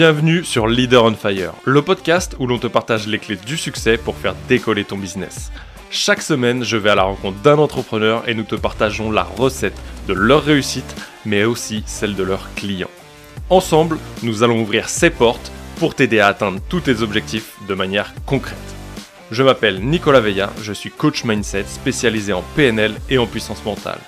Bienvenue sur Leader on Fire, le podcast où l'on te partage les clés du succès pour faire décoller ton business. Chaque semaine, je vais à la rencontre d'un entrepreneur et nous te partageons la recette de leur réussite, mais aussi celle de leurs clients. Ensemble, nous allons ouvrir ces portes pour t'aider à atteindre tous tes objectifs de manière concrète. Je m'appelle Nicolas Veilla, je suis coach mindset spécialisé en PNL et en puissance mentale.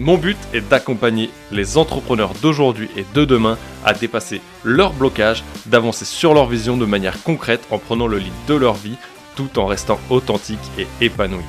Mon but est d'accompagner les entrepreneurs d'aujourd'hui et de demain à dépasser leurs blocages, d'avancer sur leur vision de manière concrète en prenant le lead de leur vie tout en restant authentique et épanoui.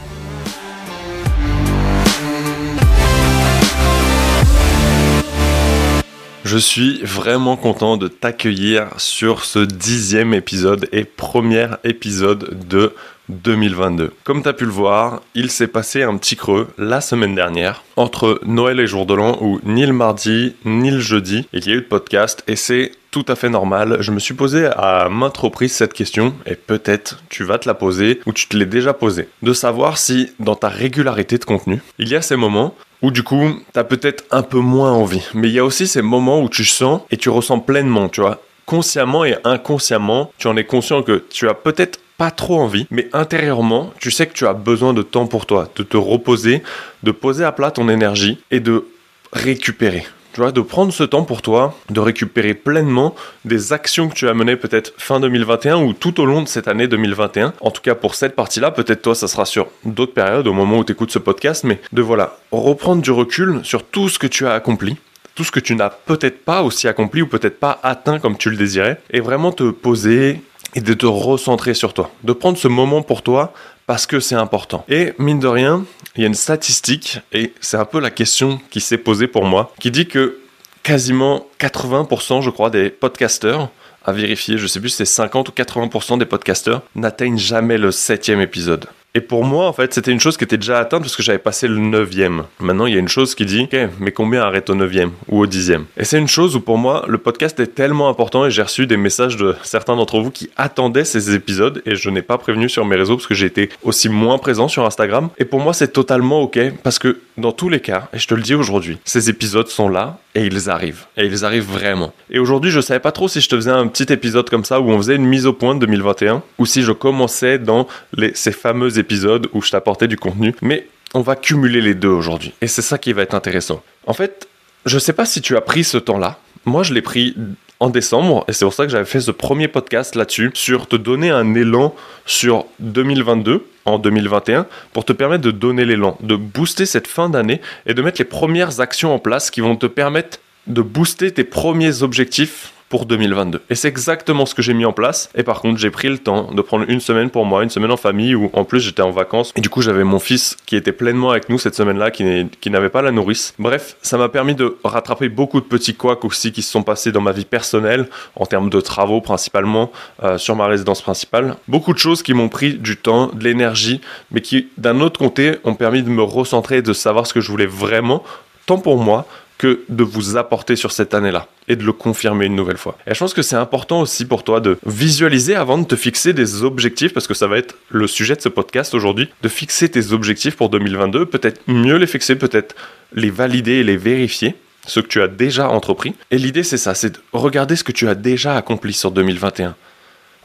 Je suis vraiment content de t'accueillir sur ce dixième épisode et premier épisode de 2022. Comme tu as pu le voir, il s'est passé un petit creux la semaine dernière entre Noël et Jour de l'An où ni le mardi ni le jeudi il y a eu de podcast et c'est tout à fait normal. Je me suis posé à maintes reprises cette question et peut-être tu vas te la poser ou tu te l'es déjà posé. De savoir si dans ta régularité de contenu, il y a ces moments où du coup, tu as peut-être un peu moins envie. Mais il y a aussi ces moments où tu sens et tu ressens pleinement, tu vois. Consciemment et inconsciemment, tu en es conscient que tu as peut-être pas trop envie, mais intérieurement, tu sais que tu as besoin de temps pour toi, de te reposer, de poser à plat ton énergie et de récupérer. Tu vois, de prendre ce temps pour toi, de récupérer pleinement des actions que tu as menées peut-être fin 2021 ou tout au long de cette année 2021. En tout cas, pour cette partie-là, peut-être toi, ça sera sur d'autres périodes au moment où tu écoutes ce podcast, mais de voilà, reprendre du recul sur tout ce que tu as accompli, tout ce que tu n'as peut-être pas aussi accompli ou peut-être pas atteint comme tu le désirais, et vraiment te poser et de te recentrer sur toi, de prendre ce moment pour toi parce que c'est important. Et mine de rien, il y a une statistique, et c'est un peu la question qui s'est posée pour moi, qui dit que quasiment 80%, je crois, des podcasteurs, à vérifier, je sais plus si c'est 50 ou 80% des podcasteurs, n'atteignent jamais le septième épisode. Et pour moi, en fait, c'était une chose qui était déjà atteinte parce que j'avais passé le 9e. Maintenant, il y a une chose qui dit, ok, mais combien arrête au 9e ou au 10e Et c'est une chose où pour moi, le podcast est tellement important et j'ai reçu des messages de certains d'entre vous qui attendaient ces épisodes et je n'ai pas prévenu sur mes réseaux parce que j'ai été aussi moins présent sur Instagram. Et pour moi, c'est totalement ok parce que dans tous les cas, et je te le dis aujourd'hui, ces épisodes sont là et ils arrivent. Et ils arrivent vraiment. Et aujourd'hui, je savais pas trop si je te faisais un petit épisode comme ça où on faisait une mise au point de 2021 ou si je commençais dans les, ces fameux épisode où je t'apportais du contenu, mais on va cumuler les deux aujourd'hui. Et c'est ça qui va être intéressant. En fait, je sais pas si tu as pris ce temps-là. Moi, je l'ai pris en décembre, et c'est pour ça que j'avais fait ce premier podcast là-dessus, sur te donner un élan sur 2022, en 2021, pour te permettre de donner l'élan, de booster cette fin d'année et de mettre les premières actions en place qui vont te permettre de booster tes premiers objectifs pour 2022. Et c'est exactement ce que j'ai mis en place. Et par contre, j'ai pris le temps de prendre une semaine pour moi, une semaine en famille, où en plus j'étais en vacances. Et du coup, j'avais mon fils qui était pleinement avec nous cette semaine-là, qui, n'avait pas la nourrice. Bref, ça m'a permis de rattraper beaucoup de petits couacs aussi qui se sont passés dans ma vie personnelle, en termes de travaux principalement, euh, sur ma résidence principale. Beaucoup de choses qui m'ont pris du temps, de l'énergie, mais qui, d'un autre côté, ont permis de me recentrer et de savoir ce que je voulais vraiment, tant pour moi que de vous apporter sur cette année-là et de le confirmer une nouvelle fois. Et je pense que c'est important aussi pour toi de visualiser avant de te fixer des objectifs, parce que ça va être le sujet de ce podcast aujourd'hui, de fixer tes objectifs pour 2022, peut-être mieux les fixer, peut-être les valider et les vérifier ce que tu as déjà entrepris. Et l'idée c'est ça, c'est de regarder ce que tu as déjà accompli sur 2021.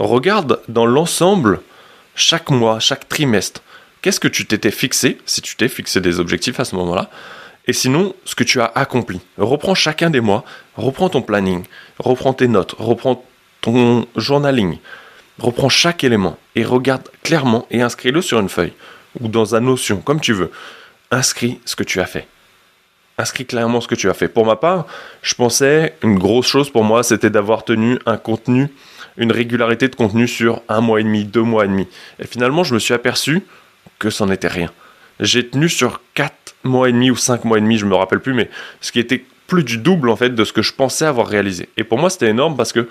Regarde dans l'ensemble, chaque mois, chaque trimestre, qu'est-ce que tu t'étais fixé, si tu t'es fixé des objectifs à ce moment-là, et sinon, ce que tu as accompli. Reprends chacun des mois, reprends ton planning, reprends tes notes, reprends ton journaling, reprends chaque élément et regarde clairement et inscris-le sur une feuille ou dans un notion, comme tu veux. Inscris ce que tu as fait. Inscris clairement ce que tu as fait. Pour ma part, je pensais, une grosse chose pour moi, c'était d'avoir tenu un contenu, une régularité de contenu sur un mois et demi, deux mois et demi. Et finalement, je me suis aperçu que c'en était rien. J'ai tenu sur quatre mois et demi ou cinq mois et demi, je me rappelle plus, mais ce qui était plus du double en fait de ce que je pensais avoir réalisé. Et pour moi, c'était énorme parce que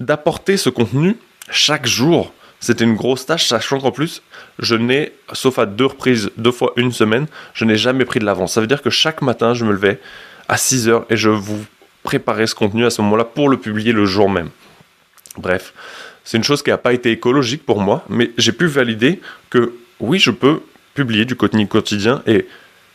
d'apporter ce contenu chaque jour, c'était une grosse tâche, sachant qu'en plus, je n'ai, sauf à deux reprises, deux fois une semaine, je n'ai jamais pris de l'avance. Ça veut dire que chaque matin, je me levais à 6 heures et je vous préparais ce contenu à ce moment-là pour le publier le jour même. Bref, c'est une chose qui n'a pas été écologique pour moi, mais j'ai pu valider que oui, je peux du contenu quotidien et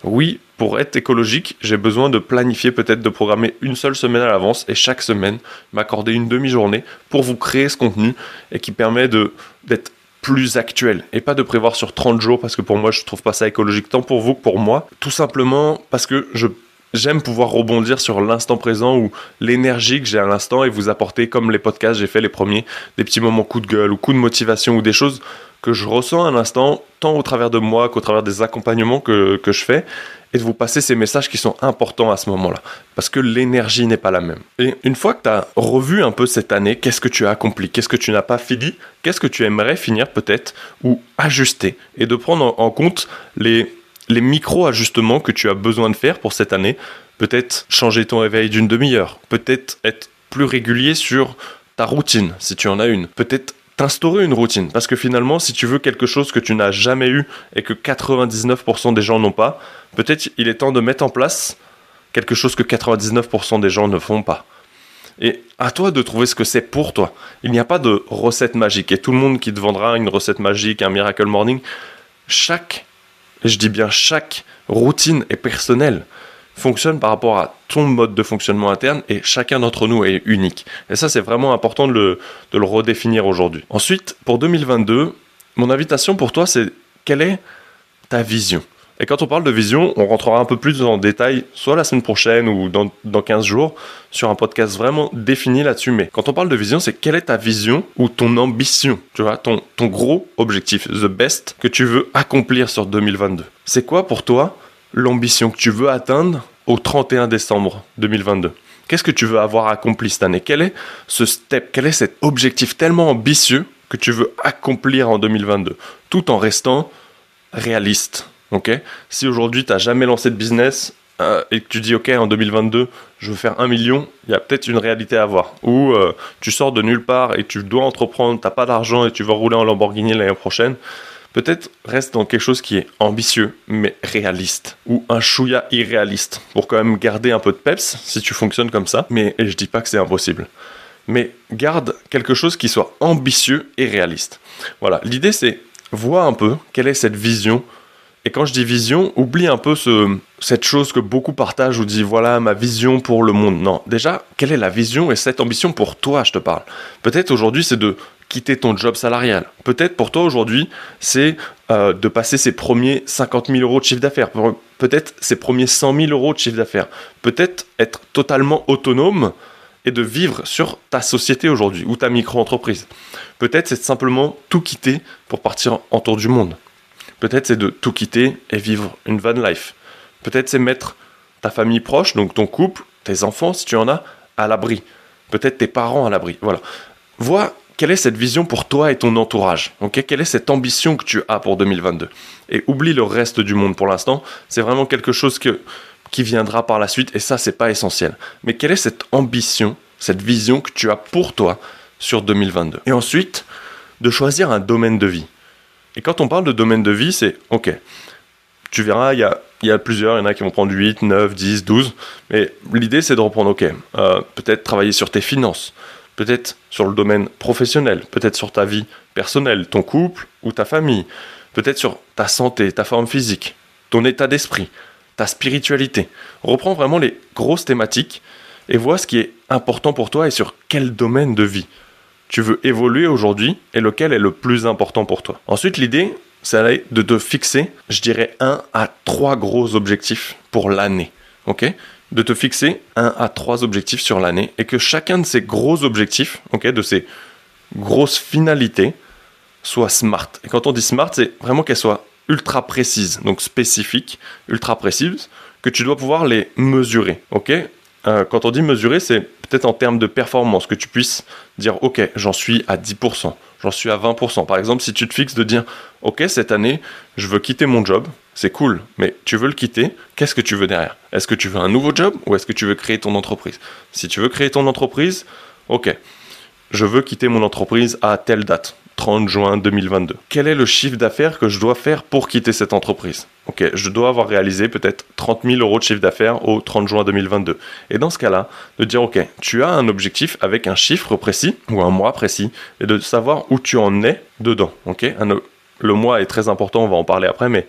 Oui, pour être écologique, j'ai besoin de planifier, peut-être de programmer une seule semaine à l'avance et chaque semaine m'accorder une demi-journée pour vous créer ce contenu et qui permet d'être plus actuel et pas de prévoir sur 30 jours parce que pour moi je trouve pas ça écologique tant pour vous que pour moi. Tout simplement parce que je J'aime pouvoir rebondir sur l'instant présent ou l'énergie que j'ai à l'instant et vous apporter, comme les podcasts, j'ai fait les premiers, des petits moments coup de gueule ou coup de motivation ou des choses que je ressens à l'instant, tant au travers de moi qu'au travers des accompagnements que, que je fais, et de vous passer ces messages qui sont importants à ce moment-là. Parce que l'énergie n'est pas la même. Et une fois que tu as revu un peu cette année, qu'est-ce que tu as accompli? Qu'est-ce que tu n'as pas fini? Qu'est-ce que tu aimerais finir peut-être Ou ajuster? Et de prendre en compte les les micro-ajustements que tu as besoin de faire pour cette année. Peut-être changer ton réveil d'une demi-heure. Peut-être être plus régulier sur ta routine, si tu en as une. Peut-être t'instaurer une routine. Parce que finalement, si tu veux quelque chose que tu n'as jamais eu et que 99% des gens n'ont pas, peut-être il est temps de mettre en place quelque chose que 99% des gens ne font pas. Et à toi de trouver ce que c'est pour toi. Il n'y a pas de recette magique. Et tout le monde qui te vendra une recette magique, un miracle morning, chaque je dis bien chaque routine est personnelle, fonctionne par rapport à ton mode de fonctionnement interne et chacun d'entre nous est unique. Et ça, c'est vraiment important de le, de le redéfinir aujourd'hui. Ensuite, pour 2022, mon invitation pour toi, c'est quelle est ta vision? Et quand on parle de vision, on rentrera un peu plus en détail, soit la semaine prochaine ou dans, dans 15 jours, sur un podcast vraiment défini là-dessus. Mais quand on parle de vision, c'est quelle est ta vision ou ton ambition, tu vois, ton, ton gros objectif, the best, que tu veux accomplir sur 2022. C'est quoi pour toi l'ambition que tu veux atteindre au 31 décembre 2022 Qu'est-ce que tu veux avoir accompli cette année? Quel est ce step Quel est cet objectif tellement ambitieux que tu veux accomplir en 2022 Tout en restant réaliste? Ok Si aujourd'hui tu n'as jamais lancé de business euh, et que tu dis ok en 2022 je veux faire un million, il y a peut-être une réalité à voir. Ou euh, tu sors de nulle part et tu dois entreprendre, tu n'as pas d'argent et tu vas rouler en Lamborghini l'année prochaine. Peut-être reste dans quelque chose qui est ambitieux mais réaliste ou un chouïa irréaliste pour quand même garder un peu de peps si tu fonctionnes comme ça. Mais et je dis pas que c'est impossible. Mais garde quelque chose qui soit ambitieux et réaliste. Voilà, l'idée c'est vois un peu quelle est cette vision et quand je dis vision, oublie un peu ce, cette chose que beaucoup partagent ou disent voilà ma vision pour le monde. Non, déjà, quelle est la vision et cette ambition pour toi, je te parle Peut-être aujourd'hui, c'est de quitter ton job salarial. Peut-être pour toi aujourd'hui, c'est euh, de passer ses premiers 50 000 euros de chiffre d'affaires. Peut-être ses premiers 100 000 euros de chiffre d'affaires. Peut-être être totalement autonome et de vivre sur ta société aujourd'hui ou ta micro-entreprise. Peut-être c'est simplement tout quitter pour partir en tour du monde. Peut-être c'est de tout quitter et vivre une van life. Peut-être c'est mettre ta famille proche, donc ton couple, tes enfants, si tu en as, à l'abri. Peut-être tes parents à l'abri. Voilà. Vois quelle est cette vision pour toi et ton entourage. ok? Quelle est cette ambition que tu as pour 2022 Et oublie le reste du monde pour l'instant. C'est vraiment quelque chose que, qui viendra par la suite et ça, c'est pas essentiel. Mais quelle est cette ambition, cette vision que tu as pour toi sur 2022 Et ensuite, de choisir un domaine de vie. Et quand on parle de domaine de vie, c'est OK. Tu verras, il y a, a, plusieurs, il y en a qui vont prendre 8, 9, 10, 12. Mais l'idée, c'est de reprendre, OK, euh, peut-être travailler sur tes finances, peut-être sur le domaine professionnel, peut-être sur ta vie personnelle, ton couple ou ta famille, peut-être sur ta santé, ta forme physique, ton état d'esprit, ta spiritualité. Reprends vraiment les grosses thématiques et vois ce qui est important pour toi et sur quel domaine de vie tu veux évoluer aujourd'hui et lequel est le plus important pour toi. Ensuite, l'idée, c'est de te fixer, je dirais, un à trois gros objectifs pour l'année. Ok? De te fixer un à trois objectifs sur l'année et que chacun de ces gros objectifs, ok, de ces grosses finalités, soit smart. Et quand on dit smart, c'est vraiment qu'elles soient ultra précises, donc spécifiques, ultra précises, que tu dois pouvoir les mesurer. Ok? Euh, Quand on dit mesurer, c'est peut-être en termes de performance, que tu puisses dire, OK, j'en suis à 10%, j'en suis à 20%. Par exemple, si tu te fixes de dire, OK, cette année, je veux quitter mon job, c'est cool, mais tu veux le quitter, qu'est-ce que tu veux derrière? Est-ce que tu veux un nouveau job ou est-ce que tu veux créer ton entreprise? Si tu veux créer ton entreprise, OK, je veux quitter mon entreprise à telle date. 30 juin 2022. Quel est le chiffre d'affaires que je dois faire pour quitter cette entreprise? Ok, je dois avoir réalisé peut-être 30 000 euros de chiffre d'affaires au 30 juin 2022. Et dans ce cas-là, de dire ok, tu as un objectif avec un chiffre précis ou un mois précis et de savoir où tu en es dedans. Ok, le mois est très important, on va en parler après, mais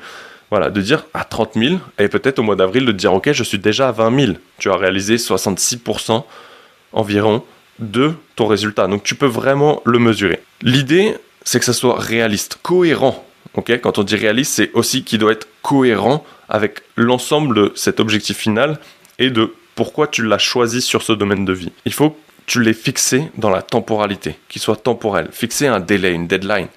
Voilà, de dire à 30 000, et peut-être au mois d'avril de dire, ok, je suis déjà à 20 000. Tu as réalisé 66% environ de ton résultat. Donc tu peux vraiment le mesurer. L'idée, c'est que ça soit réaliste, cohérent. Quand on dit réaliste, c'est aussi qu'il doit être cohérent avec l'ensemble de cet objectif final et de pourquoi tu l'as choisi sur ce domaine de vie. Il faut que tu l'aies fixé dans la temporalité, qu'il soit temporel, fixer un délai, une deadline.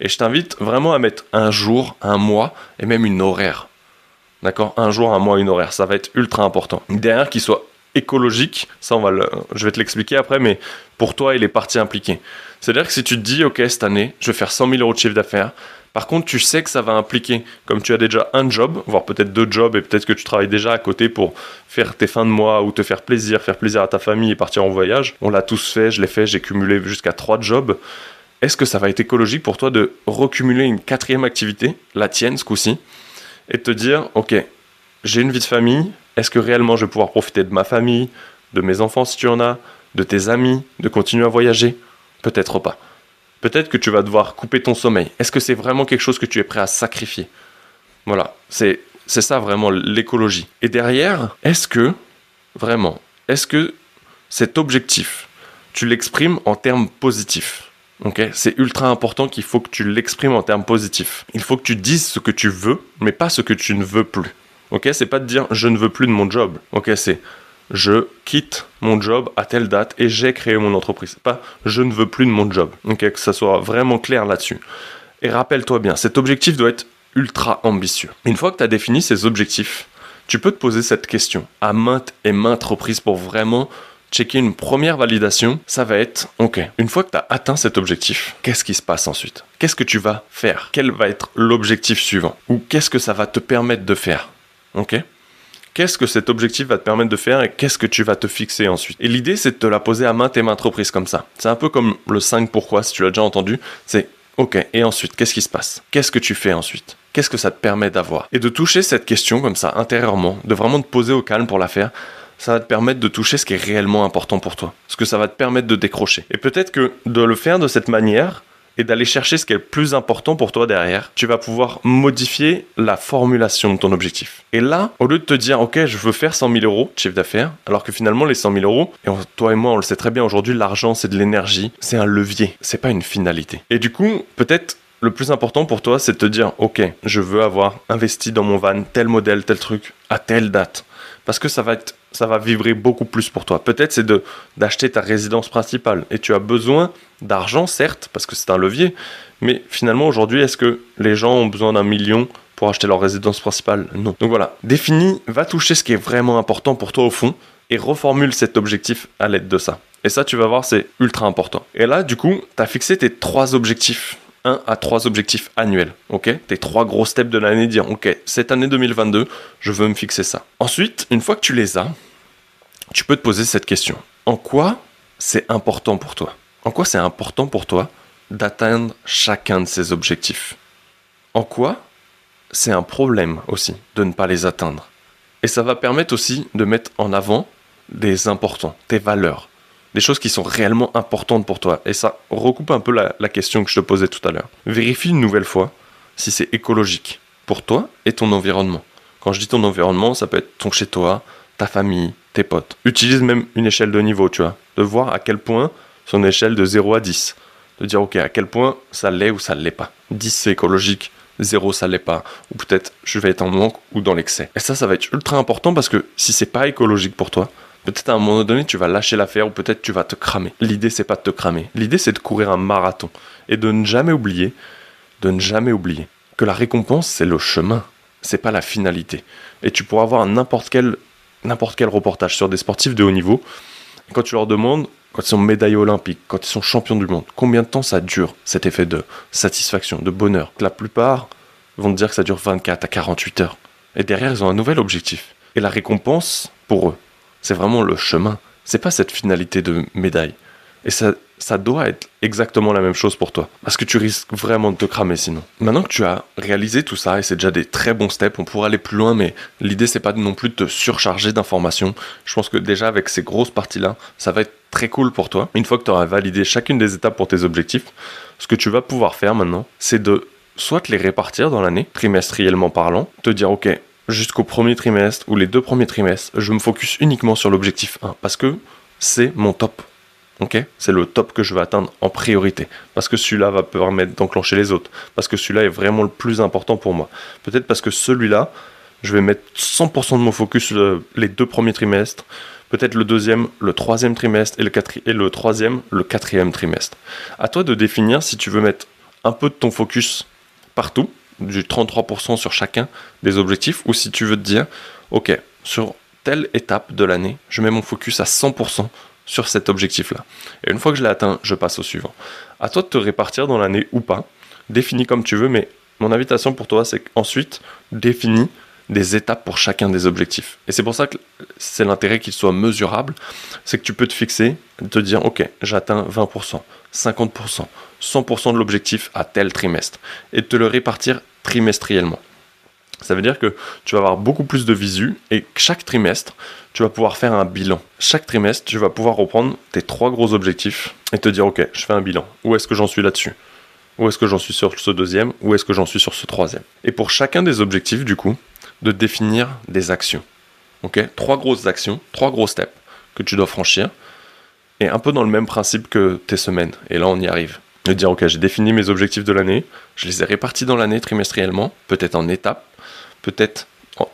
Et je t'invite vraiment à mettre un jour, un mois et même une horaire. D'accord? Un jour, un mois, une horaire. Ça va être ultra important. Derrière, qu'il soit écologique, ça on va le, je vais te l'expliquer après, mais pour toi et les parties impliquées. C'est-à-dire que si tu te dis, ok, cette année, je vais faire 100 000 euros de chiffre d'affaires, par contre, tu sais que ça va impliquer, comme tu as déjà un job, voire peut-être deux jobs, et peut-être que tu travailles déjà à côté pour faire tes fins de mois ou te faire plaisir, faire plaisir à ta famille et partir en voyage. On l'a tous fait, je l'ai fait, j'ai cumulé jusqu'à trois jobs. Est-ce que ça va être écologique pour toi de recumuler une quatrième activité, la tienne ce coup-ci, et te dire, ok, j'ai une vie de famille, est-ce que réellement je vais pouvoir profiter de ma famille, de mes enfants si tu en as, de tes amis, de continuer à voyager? Peut-être pas. Peut-être que tu vas devoir couper ton sommeil. Est-ce que c'est vraiment quelque chose que tu es prêt à sacrifier? Voilà, c'est c'est ça vraiment l'écologie. Et derrière, est-ce que vraiment, est-ce que cet objectif, tu l'exprimes en termes positifs? Ok, c'est ultra important qu'il faut que tu l'exprimes en termes positifs. Il faut que tu dises ce que tu veux, mais pas ce que tu ne veux plus. Ok, c'est pas de dire je ne veux plus de mon job. Ok, c'est je quitte mon job à telle date et j'ai créé mon entreprise. Pas je ne veux plus de mon job. Ok, que ça soit vraiment clair là-dessus. Et rappelle-toi bien, cet objectif doit être ultra ambitieux. Une fois que tu as défini ces objectifs, tu peux te poser cette question à maintes et maintes reprises pour vraiment checker une première validation, ça va être, ok, une fois que tu as atteint cet objectif, qu'est-ce qui se passe ensuite? Qu'est-ce que tu vas faire? Quel va être l'objectif suivant? Ou qu'est-ce que ça va te permettre de faire? Ok Qu'est-ce que cet objectif va te permettre de faire et qu'est-ce que tu vas te fixer ensuite? Et l'idée, c'est de te la poser à maintes et maintes reprises comme ça. C'est un peu comme le 5 pourquoi, si tu l'as déjà entendu. C'est ok, et ensuite, qu'est-ce qui se passe? Qu'est-ce que tu fais ensuite? Qu'est-ce que ça te permet d'avoir? Et de toucher cette question comme ça, intérieurement, de vraiment te poser au calme pour la faire, ça va te permettre de toucher ce qui est réellement important pour toi. Ce que ça va te permettre de décrocher. Et peut-être que de le faire de cette manière, et d'aller chercher ce qui est le plus important pour toi derrière, tu vas pouvoir modifier la formulation de ton objectif. Et là, au lieu de te dire, ok, je veux faire 100 000 euros de chiffre d'affaires, alors que finalement, les 100 000 euros, et toi et moi, on le sait très bien aujourd'hui, l'argent, c'est de l'énergie, c'est un levier, c'est pas une finalité. Et du coup, peut-être le plus important pour toi, c'est de te dire, ok, je veux avoir investi dans mon van tel modèle, tel truc, à telle date. Parce que ça va être ça va vibrer beaucoup plus pour toi. Peut-être c'est d'acheter ta résidence principale et tu as besoin d'argent certes parce que c'est un levier, mais finalement aujourd'hui est-ce que les gens ont besoin d'un million pour acheter leur résidence principale? Non. Donc voilà, définis, va toucher ce qui est vraiment important pour toi au fond et reformule cet objectif à l'aide de ça. Et ça tu vas voir c'est ultra important. Et là du coup, tu as fixé tes trois objectifs 1 à 3 objectifs annuels. Ok? Tes trois gros steps de l'année, dire ok, cette année 2022, je veux me fixer ça. Ensuite, une fois que tu les as, tu peux te poser cette question. En quoi c'est important pour toi? En quoi c'est important pour toi d'atteindre chacun de ces objectifs? En quoi c'est un problème aussi de ne pas les atteindre? Et ça va permettre aussi de mettre en avant des importants, tes valeurs, des choses qui sont réellement importantes pour toi. Et ça recoupe un peu la, question que je te posais tout à l'heure. Vérifie une nouvelle fois si c'est écologique pour toi et ton environnement. Quand je dis ton environnement, ça peut être ton chez toi, ta famille, tes potes. Utilise même une échelle de niveau, tu vois. De voir à quel point son échelle de 0 à 10. De dire, ok, à quel point ça l'est ou ça ne l'est pas. 10 c'est écologique, 0 ça l'est pas. Ou peut-être je vais être en manque ou dans l'excès. Et ça, ça va être ultra important parce que si c'est pas écologique pour toi, Peut-être à un moment donné, tu vas lâcher l'affaire ou peut-être tu vas te cramer. L'idée, c'est pas de te cramer. L'idée, c'est de courir un marathon et de ne jamais oublier, de ne jamais oublier que la récompense, c'est le chemin, c'est pas la finalité. Et tu pourras avoir n'importe quel, n'importe quel reportage sur des sportifs de haut niveau. Quand tu leur demandes, quand ils sont médaillés olympiques, quand ils sont champions du monde, combien de temps ça dure cet effet de satisfaction, de bonheur? La plupart vont te dire que ça dure 24 à 48 heures. Et derrière, ils ont un nouvel objectif. Et la récompense, pour eux, c'est vraiment le chemin. C'est pas cette finalité de médaille. Et ça, ça doit être exactement la même chose pour toi. Parce que tu risques vraiment de te cramer sinon. Maintenant que tu as réalisé tout ça, et c'est déjà des très bons steps, on pourrait aller plus loin, mais l'idée c'est pas non plus de te surcharger d'informations. Je pense que déjà avec ces grosses parties-là, ça va être très cool pour toi. Une fois que tu auras validé chacune des étapes pour tes objectifs, ce que tu vas pouvoir faire maintenant, c'est de soit te les répartir dans l'année, trimestriellement parlant, te dire ok, jusqu'au premier trimestre ou les deux premiers trimestres, je me focus uniquement sur l'objectif 1 parce que c'est mon top. Ok? C'est le top que je vais atteindre en priorité. Parce que celui-là va permettre d'enclencher les autres. Parce que celui-là est vraiment le plus important pour moi. Peut-être parce que celui-là, je vais mettre 100% de mon focus les deux premiers trimestres. Peut-être le deuxième, le troisième trimestre et le, et le troisième, le quatrième trimestre. À toi de définir si tu veux mettre un peu de ton focus partout, du 33% sur chacun des objectifs, ou si tu veux te dire, ok, sur telle étape de l'année, je mets mon focus à 100% sur cet objectif-là. Et une fois que je l'ai atteint, je passe au suivant. À toi de te répartir dans l'année ou pas, définis comme tu veux, mais mon invitation pour toi, c'est qu'ensuite, définis des étapes pour chacun des objectifs. Et c'est pour ça que c'est l'intérêt qu'il soit mesurable, c'est que tu peux te fixer, te dire, ok, j'atteins 20%, 50%, 100% de l'objectif à tel trimestre, et te le répartir trimestriellement. Ça veut dire que tu vas avoir beaucoup plus de visu et chaque trimestre, tu vas pouvoir faire un bilan. Chaque trimestre, tu vas pouvoir reprendre tes trois gros objectifs et te dire, ok, je fais un bilan. Où est-ce que j'en suis là-dessus? Où est-ce que j'en suis sur ce deuxième? Où est-ce que j'en suis sur ce troisième? Et pour chacun des objectifs, du coup, de définir des actions. Ok? Trois grosses actions, trois gros steps que tu dois franchir. Et un peu dans le même principe que tes semaines. Et là, on y arrive. De dire, ok, j'ai défini mes objectifs de l'année, je les ai répartis dans l'année trimestriellement, peut-être en étapes, peut-être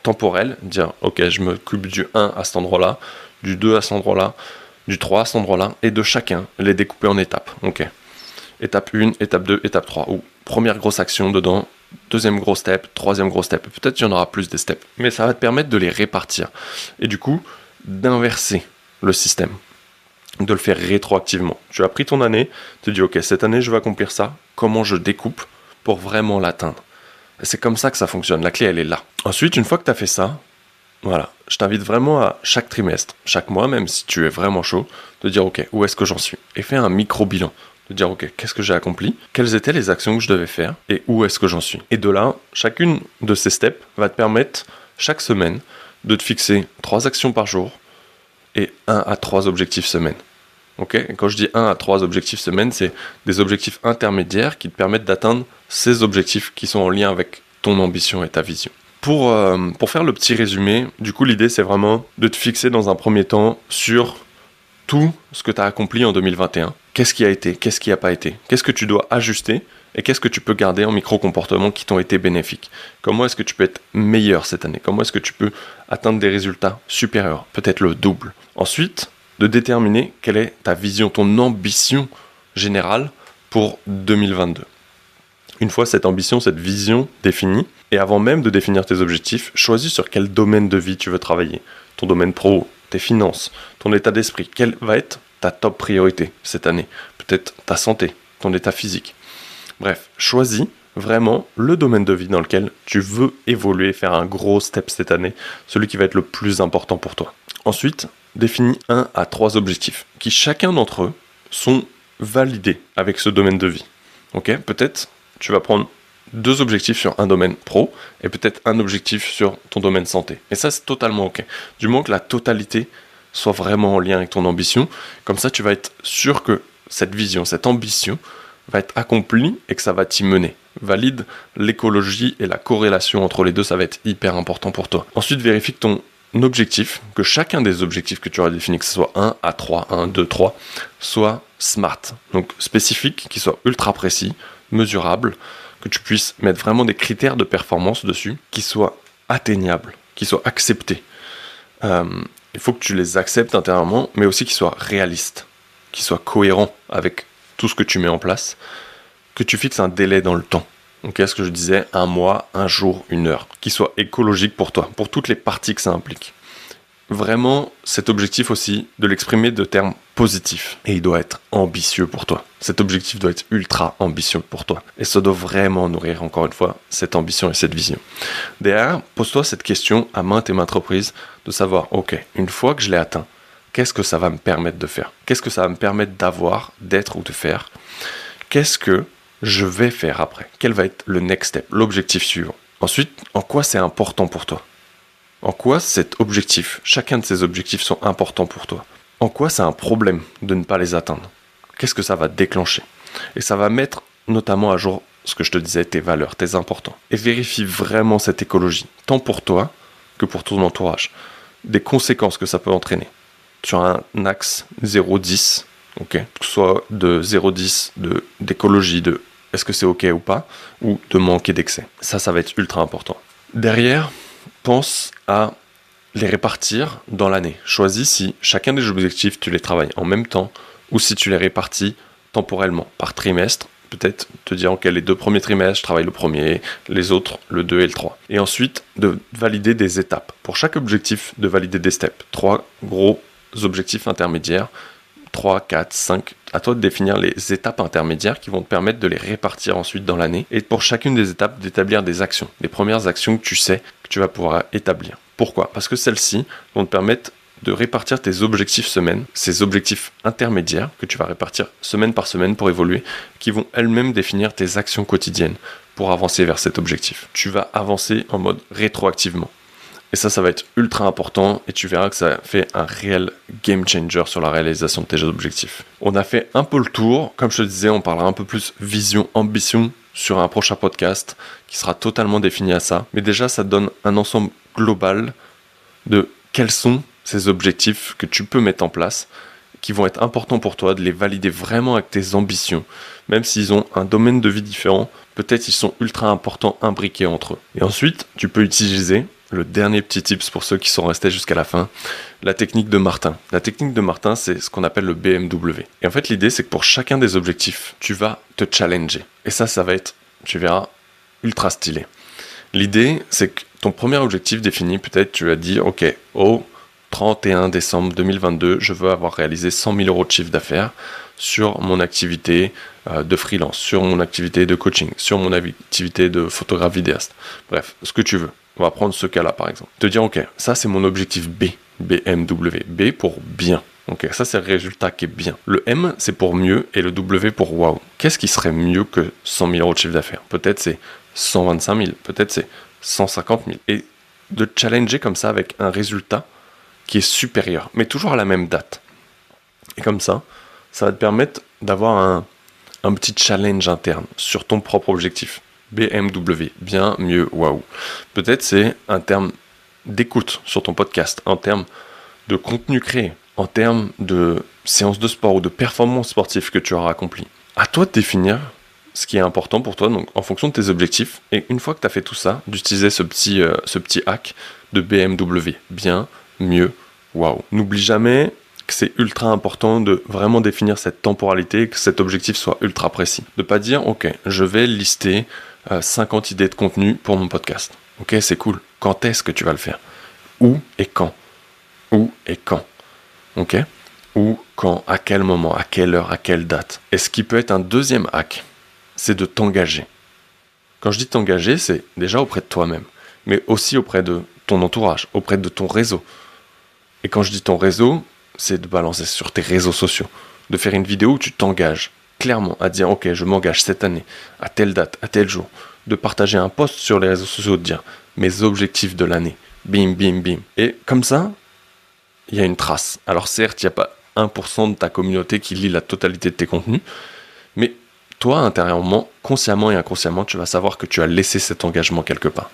temporel, dire ok, je m'occupe du 1 à cet endroit-là, du 2 à cet endroit-là, du 3 à cet endroit-là, et de chacun, les découper en étapes. Ok. Étape 1, étape 2, étape 3, ou première grosse action dedans, deuxième gros step, troisième gros step. Peut-être qu'il y en aura plus des steps, mais ça va te permettre de les répartir. Et du coup, d'inverser le système, de le faire rétroactivement. Tu as pris ton année, tu dis ok, cette année je vais accomplir ça, comment je découpe pour vraiment l'atteindre? C'est comme ça que ça fonctionne. La clé, elle est là. Ensuite, une fois que tu as fait ça, voilà, je t'invite vraiment à chaque trimestre, chaque mois, même si tu es vraiment chaud, de dire ok, où est-ce que j'en suis? Et faire un micro-bilan. De dire ok, qu'est-ce que j'ai accompli? Quelles étaient les actions que je devais faire? Et où est-ce que j'en suis? Et de là, chacune de ces steps va te permettre, chaque semaine, de te fixer trois actions par jour et un à trois objectifs semaine. Ok quand je dis un à trois objectifs semaine, c'est des objectifs intermédiaires qui te permettent d'atteindre ces objectifs qui sont en lien avec ton ambition et ta vision. Pour, euh, pour faire le petit résumé, du coup l'idée c'est vraiment de te fixer dans un premier temps sur tout ce que tu as accompli en 2021. Qu'est-ce qui a été, qu'est-ce qui n'a pas été, qu'est-ce que tu dois ajuster et qu'est-ce que tu peux garder en micro-comportements qui t'ont été bénéfiques? Comment est-ce que tu peux être meilleur cette année? Comment est-ce que tu peux atteindre des résultats supérieurs, peut-être le double. Ensuite, de déterminer quelle est ta vision, ton ambition générale pour 2022. Une fois cette ambition, cette vision définie, et avant même de définir tes objectifs, choisis sur quel domaine de vie tu veux travailler. Ton domaine pro, tes finances, ton état d'esprit. Quelle va être ta top priorité cette année Peut-être ta santé, ton état physique. Bref, choisis vraiment le domaine de vie dans lequel tu veux évoluer, faire un gros step cette année, celui qui va être le plus important pour toi. Ensuite, définis un à trois objectifs qui chacun d'entre eux sont validés avec ce domaine de vie. Ok Peut-être tu vas prendre deux objectifs sur un domaine pro et peut-être un objectif sur ton domaine santé. Et ça, c'est totalement OK. Du moment que la totalité soit vraiment en lien avec ton ambition, comme ça, tu vas être sûr que cette vision, cette ambition va être accomplie et que ça va t'y mener. Valide l'écologie et la corrélation entre les deux, ça va être hyper important pour toi. Ensuite, vérifie que ton objectif, que chacun des objectifs que tu auras définis, que ce soit 1 à 3, 1, 2, 3, soit smart, donc spécifique, qui soit ultra précis, mesurable, que tu puisses mettre vraiment des critères de performance dessus qui soient atteignables, qui soient acceptés. Euh, il faut que tu les acceptes intérieurement, mais aussi qu'ils soient réalistes, qu'ils soient cohérents avec tout ce que tu mets en place, que tu fixes un délai dans le temps. Donc, ce que je disais, un mois, un jour, une heure, qui soit écologique pour toi, pour toutes les parties que ça implique vraiment cet objectif aussi de l'exprimer de termes positifs. Et il doit être ambitieux pour toi. Cet objectif doit être ultra ambitieux pour toi. Et ça doit vraiment nourrir, encore une fois, cette ambition et cette vision. Derrière, pose-toi cette question à maintes et maintes reprises de savoir, ok, une fois que je l'ai atteint, qu'est-ce que ça va me permettre de faire? Qu'est-ce que ça va me permettre d'avoir, d'être ou de faire? Qu'est-ce que je vais faire après. Quel va être le next step, l'objectif suivant? Ensuite, en quoi c'est important pour toi? En quoi cet objectif, chacun de ces objectifs sont importants pour toi? En quoi c'est un problème de ne pas les atteindre? Qu'est-ce que ça va déclencher? Et ça va mettre notamment à jour ce que je te disais, tes valeurs, tes importants. Et vérifie vraiment cette écologie, tant pour toi que pour ton entourage. Des conséquences que ça peut entraîner. Sur un axe 0-10, que ce soit de 0-10 d'écologie, de, de est-ce que c'est ok ou pas, ou de manquer d'excès. Ça, ça va être ultra important. Derrière, pense à les répartir dans l'année. Choisis si chacun des objectifs, tu les travailles en même temps ou si tu les répartis temporellement, par trimestre. Peut-être te dire, ok, les deux premiers trimestres, je travaille le premier, les autres, le 2 et le 3. Et ensuite, de valider des étapes. Pour chaque objectif, de valider des steps. Trois gros objectifs intermédiaires. 3, 4, 5. À toi de définir les étapes intermédiaires qui vont te permettre de les répartir ensuite dans l'année. Et pour chacune des étapes, d'établir des actions. Les premières actions que tu sais que tu vas pouvoir établir. Pourquoi? Parce que celles-ci vont te permettre de répartir tes objectifs semaine, ces objectifs intermédiaires que tu vas répartir semaine par semaine pour évoluer, qui vont elles-mêmes définir tes actions quotidiennes pour avancer vers cet objectif. Tu vas avancer en mode rétroactivement. Et ça, ça va être ultra important et tu verras que ça fait un réel game changer sur la réalisation de tes objectifs. On a fait un peu le tour. Comme je te disais, on parlera un peu plus vision, ambition sur un prochain podcast qui sera totalement défini à ça. Mais déjà, ça donne un ensemble global de quels sont ces objectifs que tu peux mettre en place qui vont être importants pour toi, de les valider vraiment avec tes ambitions. Même s'ils ont un domaine de vie différent, peut-être ils sont ultra importants imbriqués entre eux. Et ensuite, tu peux utiliser le dernier petit tips pour ceux qui sont restés jusqu'à la fin, la technique de Martin. La technique de Martin, c'est ce qu'on appelle le BMW. Et en fait, l'idée, c'est que pour chacun des objectifs, tu vas te challenger. Et ça, ça va être, tu verras, ultra stylé. L'idée, c'est que ton premier objectif défini, peut-être tu vas dire, ok, au 31 décembre 2022, je veux avoir réalisé 100 000 euros de chiffre d'affaires sur mon activité euh, de freelance, sur mon activité de coaching, sur mon activité de photographe vidéaste. Bref, ce que tu veux. On va prendre ce cas-là par exemple. Te dire, ok, ça c'est mon objectif B, BMW. B pour bien. Ok, ça c'est le résultat qui est bien. Le M c'est pour mieux et le W pour wow. Qu'est-ce qui serait mieux que 100 000 euros de chiffre d'affaires? Peut-être c'est 125 000, peut-être c'est 150 000. Et de challenger comme ça avec un résultat qui est supérieur, mais toujours à la même date. Et comme ça, ça va te permettre d'avoir un, un petit challenge interne sur ton propre objectif. BMW, bien, mieux, waouh. Peut-être c'est un terme d'écoute sur ton podcast, en termes de contenu créé, en termes de séance de sport ou de performance sportive que tu auras accompli. À toi de définir ce qui est important pour toi, en fonction de tes objectifs. Et une fois que tu as fait tout ça, d'utiliser ce petit, euh, hack de BMW. Bien, mieux, waouh. N'oublie jamais que c'est ultra important de vraiment définir cette temporalité, que cet objectif soit ultra précis. De pas dire, ok, je vais lister 50 euh, idées de contenu pour mon podcast. Ok, c'est cool. Quand est-ce que tu vas le faire? Où et quand? Où et quand? Ok? Où, quand, à quel moment, à quelle heure, à quelle date? Et ce qui peut être un deuxième hack, c'est de t'engager. Quand je dis t'engager, c'est déjà auprès de toi-même, mais aussi auprès de ton entourage, auprès de ton réseau. Et quand je dis ton réseau, c'est de balancer sur tes réseaux sociaux, de faire une vidéo où tu t'engages clairement à dire ok je m'engage cette année à telle date, à tel jour, de partager un post sur les réseaux sociaux, de dire mes objectifs de l'année, bim bim bim. Et comme ça, il y a une trace. Alors certes, il n'y a pas 1% de ta communauté qui lit la totalité de tes contenus, mais toi, intérieurement, consciemment et inconsciemment, tu vas savoir que tu as laissé cet engagement quelque part.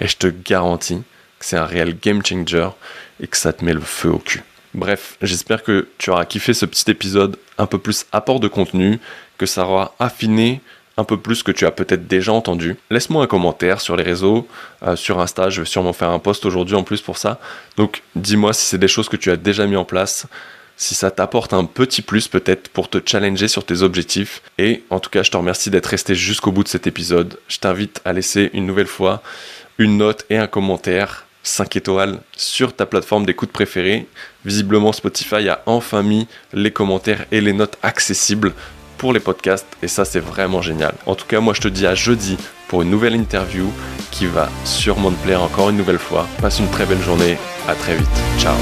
Et je te garantis que c'est un réel game changer et que ça te met le feu au cul. Bref, j'espère que tu auras kiffé ce petit épisode un peu plus apport de contenu, que ça aura affiné un peu plus que tu as peut-être déjà entendu. Laisse-moi un commentaire sur les réseaux, euh, sur Insta, je vais sûrement faire un post aujourd'hui en plus pour ça. Donc dis-moi si c'est des choses que tu as déjà mis en place, si ça t'apporte un petit plus peut-être pour te challenger sur tes objectifs. Et en tout cas, je te remercie d'être resté jusqu'au bout de cet épisode. Je t'invite à laisser une nouvelle fois une note et un commentaire 5 étoiles sur ta plateforme d'écoute préférée. Visiblement, Spotify a enfin mis les commentaires et les notes accessibles pour les podcasts et ça c'est vraiment génial. En tout cas, moi je te dis à jeudi pour une nouvelle interview qui va sûrement te plaire encore une nouvelle fois. Passe une très belle journée, à très vite. Ciao